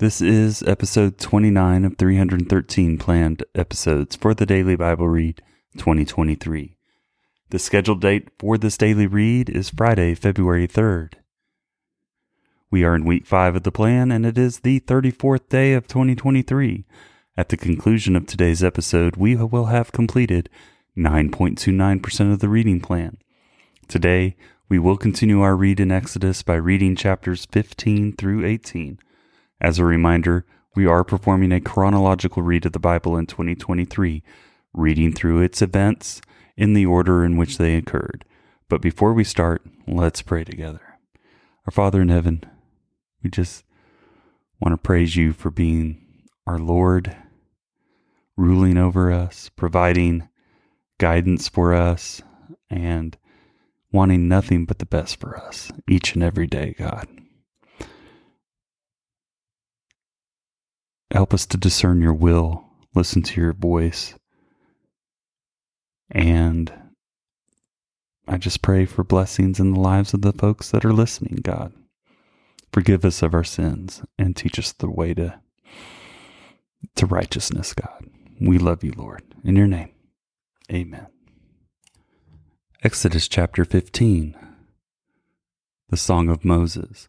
This is episode 29 of 313 planned episodes for the Daily Bible Read 2023. The scheduled date for this daily read is Friday, February 3rd. We are in week 5 of the plan, and it is the 34th day of 2023. At the conclusion of today's episode, we will have completed 9.29% of the reading plan. Today, we will continue our read in Exodus by reading chapters 15 through 18. As a reminder, we are performing a chronological read of the Bible in 2023, reading through its events in the order in which they occurred. But before we start, let's pray together. Our Father in heaven, we just want to praise you for being our Lord, ruling over us, providing guidance for us, and wanting nothing but the best for us each and every day, God. Help us to discern your will, listen to your voice. And I just pray for blessings in the lives of the folks that are listening, God. Forgive us of our sins and teach us the way to, to righteousness, God. We love you, Lord. In your name, amen. Exodus chapter 15, the Song of Moses.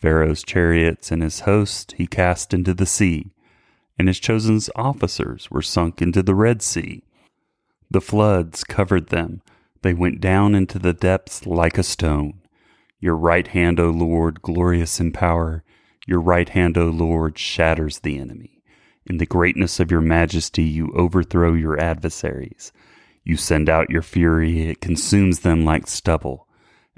Pharaoh's chariots and his host he cast into the sea, and his chosen officers were sunk into the Red Sea. The floods covered them, they went down into the depths like a stone. Your right hand, O Lord, glorious in power, your right hand, O Lord, shatters the enemy. In the greatness of your majesty, you overthrow your adversaries. You send out your fury, it consumes them like stubble.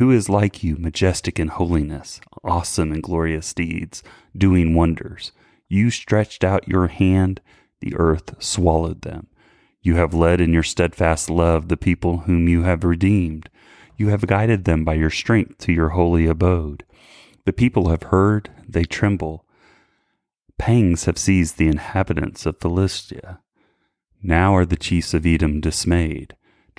Who is like you, majestic in holiness, awesome in glorious deeds, doing wonders? You stretched out your hand, the earth swallowed them. You have led in your steadfast love the people whom you have redeemed. You have guided them by your strength to your holy abode. The people have heard, they tremble. Pangs have seized the inhabitants of Philistia. Now are the chiefs of Edom dismayed.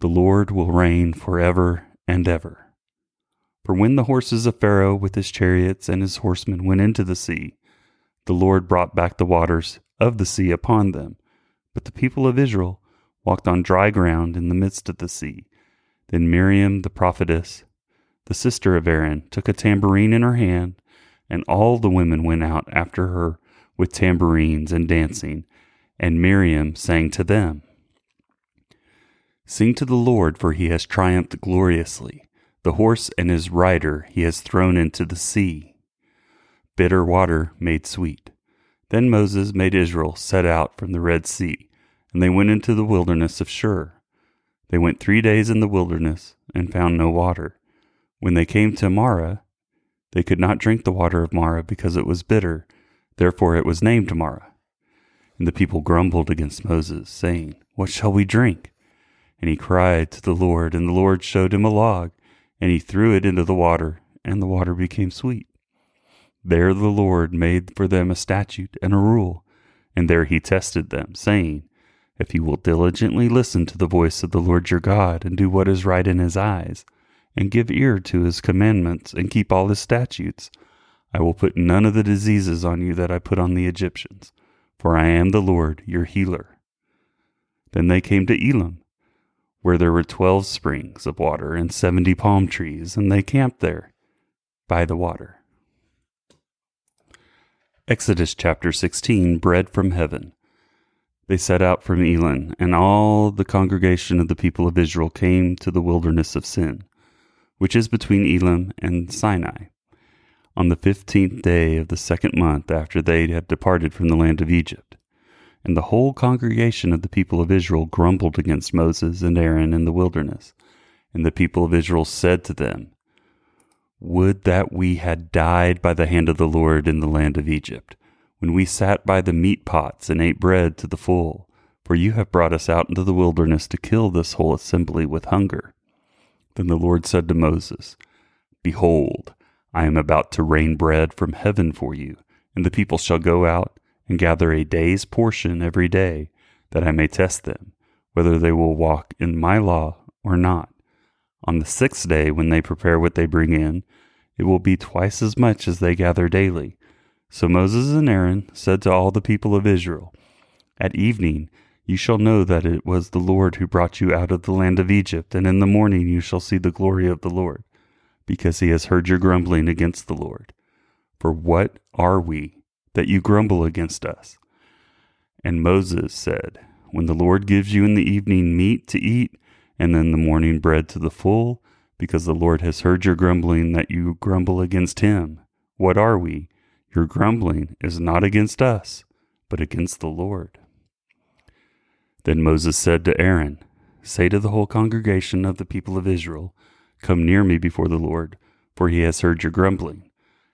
The Lord will reign forever and ever. For when the horses of Pharaoh with his chariots and his horsemen went into the sea, the Lord brought back the waters of the sea upon them. But the people of Israel walked on dry ground in the midst of the sea. Then Miriam the prophetess, the sister of Aaron, took a tambourine in her hand, and all the women went out after her with tambourines and dancing, and Miriam sang to them. Sing to the Lord, for he has triumphed gloriously. The horse and his rider he has thrown into the sea. Bitter water made sweet. Then Moses made Israel set out from the Red Sea, and they went into the wilderness of Shur. They went three days in the wilderness and found no water. When they came to Marah, they could not drink the water of Marah because it was bitter. Therefore it was named Marah. And the people grumbled against Moses, saying, What shall we drink? And he cried to the Lord, and the Lord showed him a log, and he threw it into the water, and the water became sweet. There the Lord made for them a statute and a rule, and there he tested them, saying, If you will diligently listen to the voice of the Lord your God, and do what is right in his eyes, and give ear to his commandments, and keep all his statutes, I will put none of the diseases on you that I put on the Egyptians, for I am the Lord your healer. Then they came to Elim, where there were twelve springs of water and seventy palm trees, and they camped there by the water. Exodus chapter 16 Bread from Heaven. They set out from Elim, and all the congregation of the people of Israel came to the wilderness of Sin, which is between Elim and Sinai, on the fifteenth day of the second month after they had departed from the land of Egypt. And the whole congregation of the people of Israel grumbled against Moses and Aaron in the wilderness. And the people of Israel said to them, Would that we had died by the hand of the Lord in the land of Egypt, when we sat by the meat pots and ate bread to the full. For you have brought us out into the wilderness to kill this whole assembly with hunger. Then the Lord said to Moses, Behold, I am about to rain bread from heaven for you, and the people shall go out and gather a day's portion every day, that I may test them, whether they will walk in my law or not. On the sixth day, when they prepare what they bring in, it will be twice as much as they gather daily. So Moses and Aaron said to all the people of Israel, At evening you shall know that it was the Lord who brought you out of the land of Egypt, and in the morning you shall see the glory of the Lord, because he has heard your grumbling against the Lord. For what are we that you grumble against us? And Moses said, When the Lord gives you in the evening meat to eat, and in the morning bread to the full, because the Lord has heard your grumbling that you grumble against him. What are we? Your grumbling is not against us, but against the Lord. Then Moses said to Aaron, Say to the whole congregation of the people of Israel, Come near me before the Lord, for he has heard your grumbling.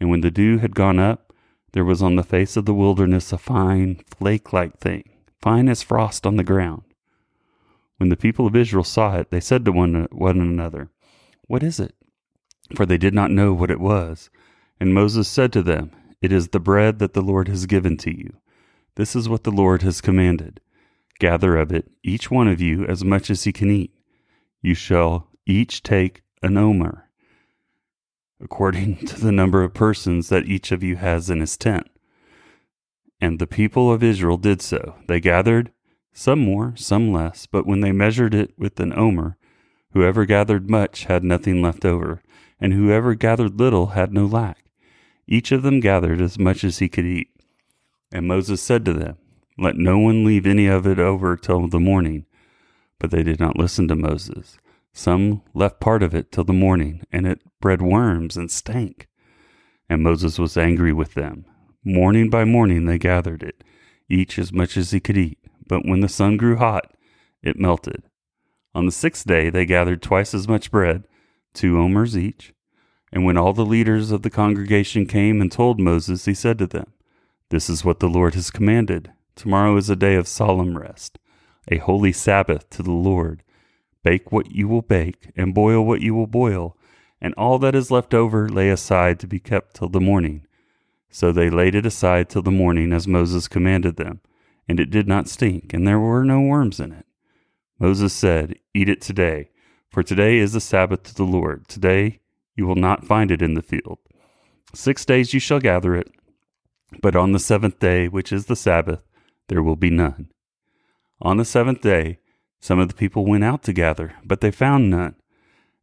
And when the dew had gone up, there was on the face of the wilderness a fine, flake like thing, fine as frost on the ground. When the people of Israel saw it, they said to one, one another, What is it? For they did not know what it was. And Moses said to them, It is the bread that the Lord has given to you. This is what the Lord has commanded. Gather of it, each one of you, as much as he can eat. You shall each take an omer, according to the number of persons that each of you has in his tent. And the people of Israel did so. They gathered, some more, some less, but when they measured it with an omer, whoever gathered much had nothing left over, and whoever gathered little had no lack. Each of them gathered as much as he could eat. And Moses said to them, Let no one leave any of it over till the morning. But they did not listen to Moses. Some left part of it till the morning, and it bred worms and stank. And Moses was angry with them. Morning by morning they gathered it, each as much as he could eat. But when the sun grew hot, it melted. On the sixth day they gathered twice as much bread, two omers each. And when all the leaders of the congregation came and told Moses, he said to them, This is what the Lord has commanded. Tomorrow is a day of solemn rest, a holy Sabbath to the Lord. Bake what you will bake, and boil what you will boil, and all that is left over lay aside to be kept till the morning. So they laid it aside till the morning, as Moses commanded them, and it did not stink, and there were no worms in it. Moses said, Eat it today, for today is the Sabbath to the Lord. Today you will not find it in the field. Six days you shall gather it, but on the seventh day, which is the Sabbath, there will be none. On the seventh day, some of the people went out to gather, but they found none.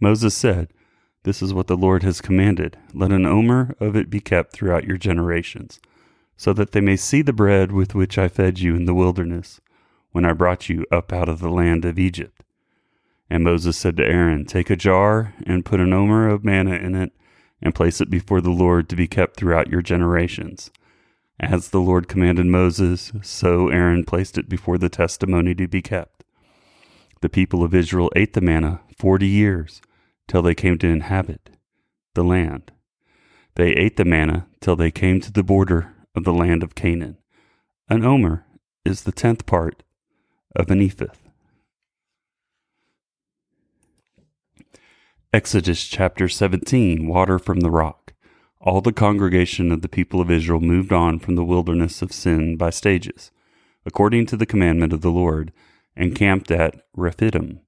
Moses said, This is what the Lord has commanded. Let an omer of it be kept throughout your generations, so that they may see the bread with which I fed you in the wilderness, when I brought you up out of the land of Egypt. And Moses said to Aaron, Take a jar and put an omer of manna in it, and place it before the Lord to be kept throughout your generations. As the Lord commanded Moses, so Aaron placed it before the testimony to be kept. The people of Israel ate the manna forty years, till they came to inhabit the land. They ate the manna till they came to the border of the land of Canaan. An omer is the tenth part of an ephah. Exodus chapter 17 Water from the rock. All the congregation of the people of Israel moved on from the wilderness of Sin by stages, according to the commandment of the Lord, and camped at Rephidim.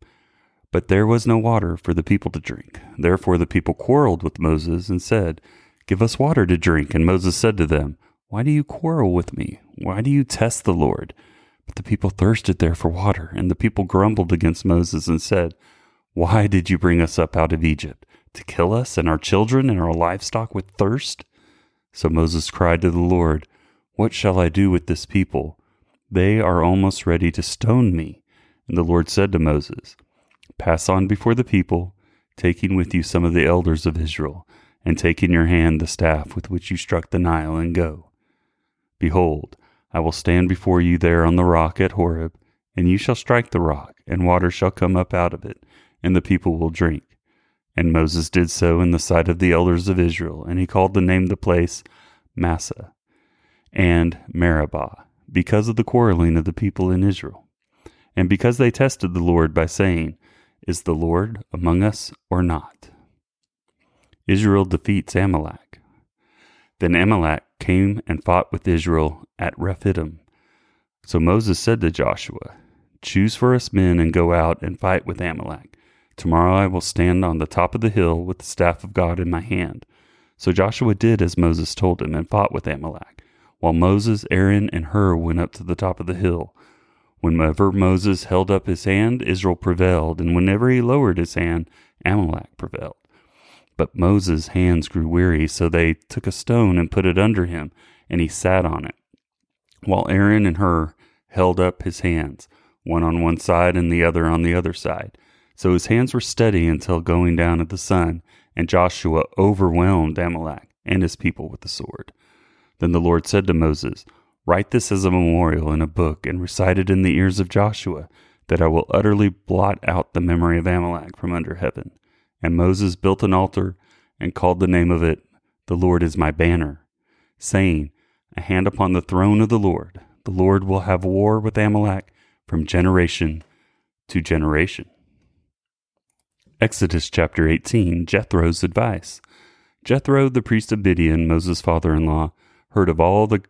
But there was no water for the people to drink. Therefore the people quarreled with Moses and said, Give us water to drink. And Moses said to them, Why do you quarrel with me? Why do you test the Lord? But the people thirsted there for water, and the people grumbled against Moses and said, why did you bring us up out of Egypt? To kill us and our children and our livestock with thirst? So Moses cried to the Lord, What shall I do with this people? They are almost ready to stone me. And the Lord said to Moses, Pass on before the people, taking with you some of the elders of Israel, and take in your hand the staff with which you struck the Nile, and go. Behold, I will stand before you there on the rock at Horeb, and you shall strike the rock, and water shall come up out of it and the people will drink. And Moses did so in the sight of the elders of Israel, and he called the name of the place Massah and Meribah, because of the quarreling of the people in Israel, and because they tested the Lord by saying, Is the Lord among us or not? Israel defeats Amalek. Then Amalek came and fought with Israel at Rephidim. So Moses said to Joshua, Choose for us men and go out and fight with Amalek. Tomorrow I will stand on the top of the hill with the staff of God in my hand. So Joshua did as Moses told him and fought with Amalek, while Moses, Aaron, and Hur went up to the top of the hill. Whenever Moses held up his hand, Israel prevailed, and whenever he lowered his hand, Amalek prevailed. But Moses' hands grew weary, so they took a stone and put it under him, and he sat on it, while Aaron and Hur held up his hands, one on one side and the other on the other side. So his hands were steady until going down of the sun, and Joshua overwhelmed Amalek and his people with the sword. Then the Lord said to Moses, Write this as a memorial in a book and recite it in the ears of Joshua, that I will utterly blot out the memory of Amalek from under heaven. And Moses built an altar and called the name of it, The Lord is my banner, saying, A hand upon the throne of the Lord. The Lord will have war with Amalek from generation to generation. Exodus chapter 18 Jethro's advice. Jethro, the priest of Midian, Moses' father in law, heard of all the,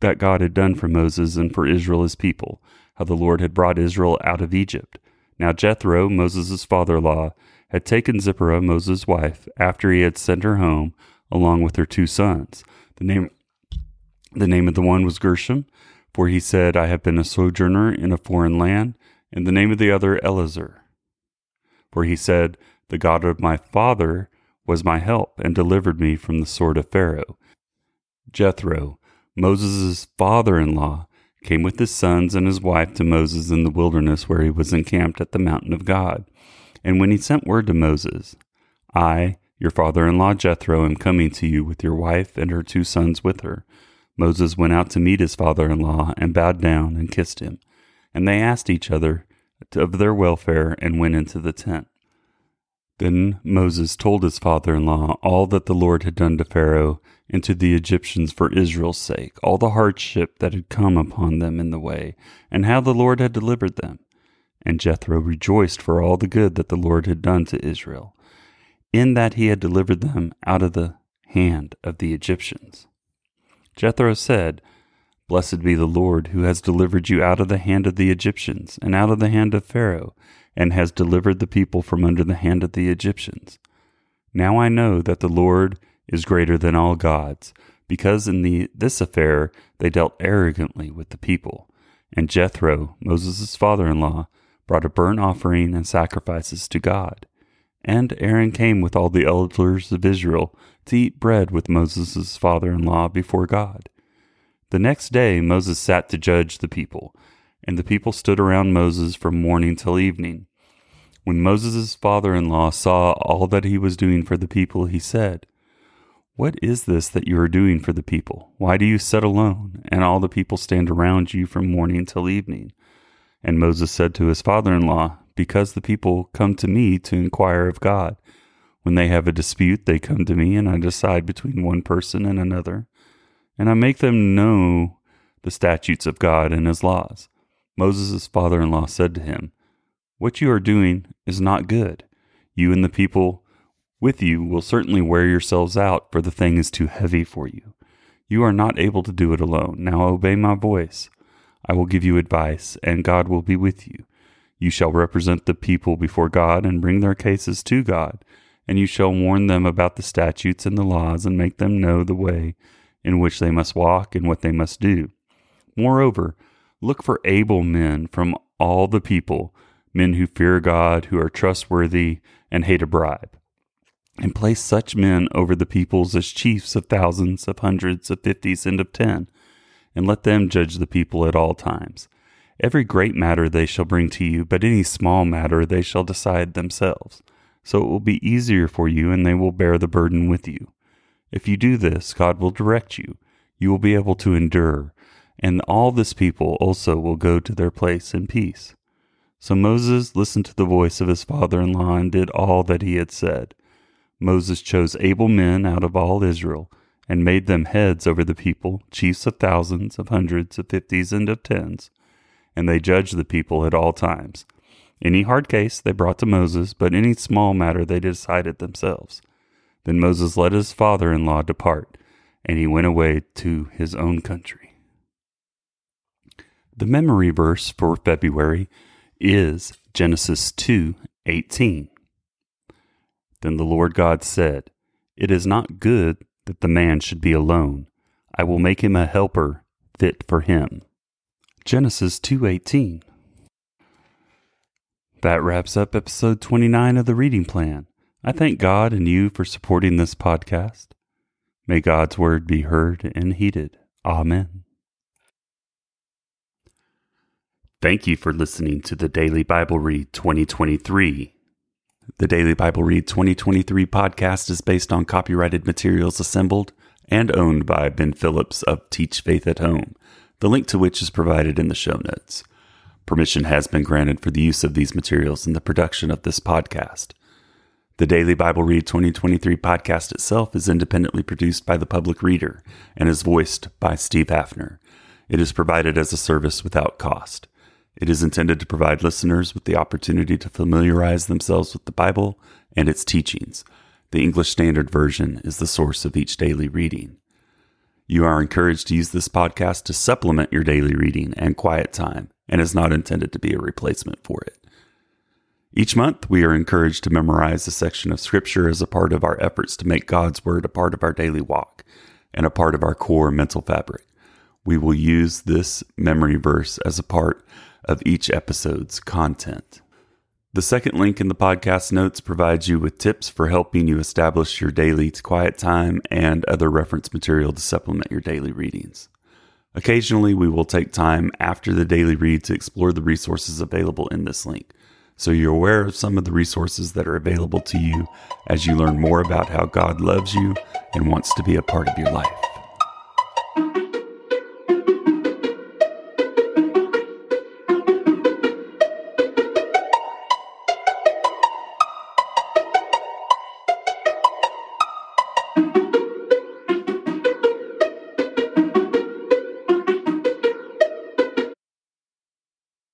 that God had done for Moses and for Israel his people, how the Lord had brought Israel out of Egypt. Now Jethro, Moses' father in law, had taken Zipporah, Moses' wife, after he had sent her home, along with her two sons. The name, the name of the one was Gershom, for he said, I have been a sojourner in a foreign land, and the name of the other Eliezer for he said, The God of my father was my help and delivered me from the sword of Pharaoh. Jethro, Moses' father in law, came with his sons and his wife to Moses in the wilderness where he was encamped at the mountain of God. And when he sent word to Moses, I, your father in law Jethro, am coming to you with your wife and her two sons with her. Moses went out to meet his father in law and bowed down and kissed him. And they asked each other, of their welfare and went into the tent. Then Moses told his father in law all that the Lord had done to Pharaoh and to the Egyptians for Israel's sake, all the hardship that had come upon them in the way, and how the Lord had delivered them. And Jethro rejoiced for all the good that the Lord had done to Israel, in that he had delivered them out of the hand of the Egyptians. Jethro said, Blessed be the Lord, who has delivered you out of the hand of the Egyptians, and out of the hand of Pharaoh, and has delivered the people from under the hand of the Egyptians. Now I know that the Lord is greater than all gods, because in the, this affair they dealt arrogantly with the people. And Jethro, Moses' father in law, brought a burnt offering and sacrifices to God. And Aaron came with all the elders of Israel to eat bread with Moses' father in law before God. The next day Moses sat to judge the people, and the people stood around Moses from morning till evening. When Moses' father in law saw all that he was doing for the people, he said, What is this that you are doing for the people? Why do you sit alone, and all the people stand around you from morning till evening? And Moses said to his father in law, Because the people come to me to inquire of God. When they have a dispute, they come to me, and I decide between one person and another, and I make them know the statutes of God and his laws. Moses' father in law said to him, what you are doing is not good. You and the people with you will certainly wear yourselves out, for the thing is too heavy for you. You are not able to do it alone. Now obey my voice. I will give you advice, and God will be with you. You shall represent the people before God and bring their cases to God, and you shall warn them about the statutes and the laws and make them know the way in which they must walk and what they must do. Moreover, look for able men from all the people men who fear God, who are trustworthy, and hate a bribe. And place such men over the peoples as chiefs of thousands, of hundreds, of fifties, and of ten, and let them judge the people at all times. Every great matter they shall bring to you, but any small matter they shall decide themselves. So it will be easier for you, and they will bear the burden with you. If you do this, God will direct you. You will be able to endure, and all this people also will go to their place in peace. So Moses listened to the voice of his father in law and did all that he had said. Moses chose able men out of all Israel and made them heads over the people, chiefs of thousands, of hundreds, of fifties, and of tens. And they judged the people at all times. Any hard case they brought to Moses, but any small matter they decided themselves. Then Moses let his father in law depart, and he went away to his own country. The memory verse for February is Genesis 2:18. Then the Lord God said, It is not good that the man should be alone. I will make him a helper fit for him. Genesis 2:18. That wraps up episode 29 of the reading plan. I thank God and you for supporting this podcast. May God's word be heard and heeded. Amen. Thank you for listening to the Daily Bible Read 2023. The Daily Bible Read 2023 podcast is based on copyrighted materials assembled and owned by Ben Phillips of Teach Faith at Home, the link to which is provided in the show notes. Permission has been granted for the use of these materials in the production of this podcast. The Daily Bible Read 2023 podcast itself is independently produced by the public reader and is voiced by Steve Haffner. It is provided as a service without cost. It is intended to provide listeners with the opportunity to familiarize themselves with the Bible and its teachings. The English Standard Version is the source of each daily reading. You are encouraged to use this podcast to supplement your daily reading and quiet time, and is not intended to be a replacement for it. Each month, we are encouraged to memorize a section of Scripture as a part of our efforts to make God's Word a part of our daily walk and a part of our core mental fabric. We will use this memory verse as a part of each episode's content. The second link in the podcast notes provides you with tips for helping you establish your daily quiet time and other reference material to supplement your daily readings. Occasionally, we will take time after the daily read to explore the resources available in this link, so you're aware of some of the resources that are available to you as you learn more about how God loves you and wants to be a part of your life.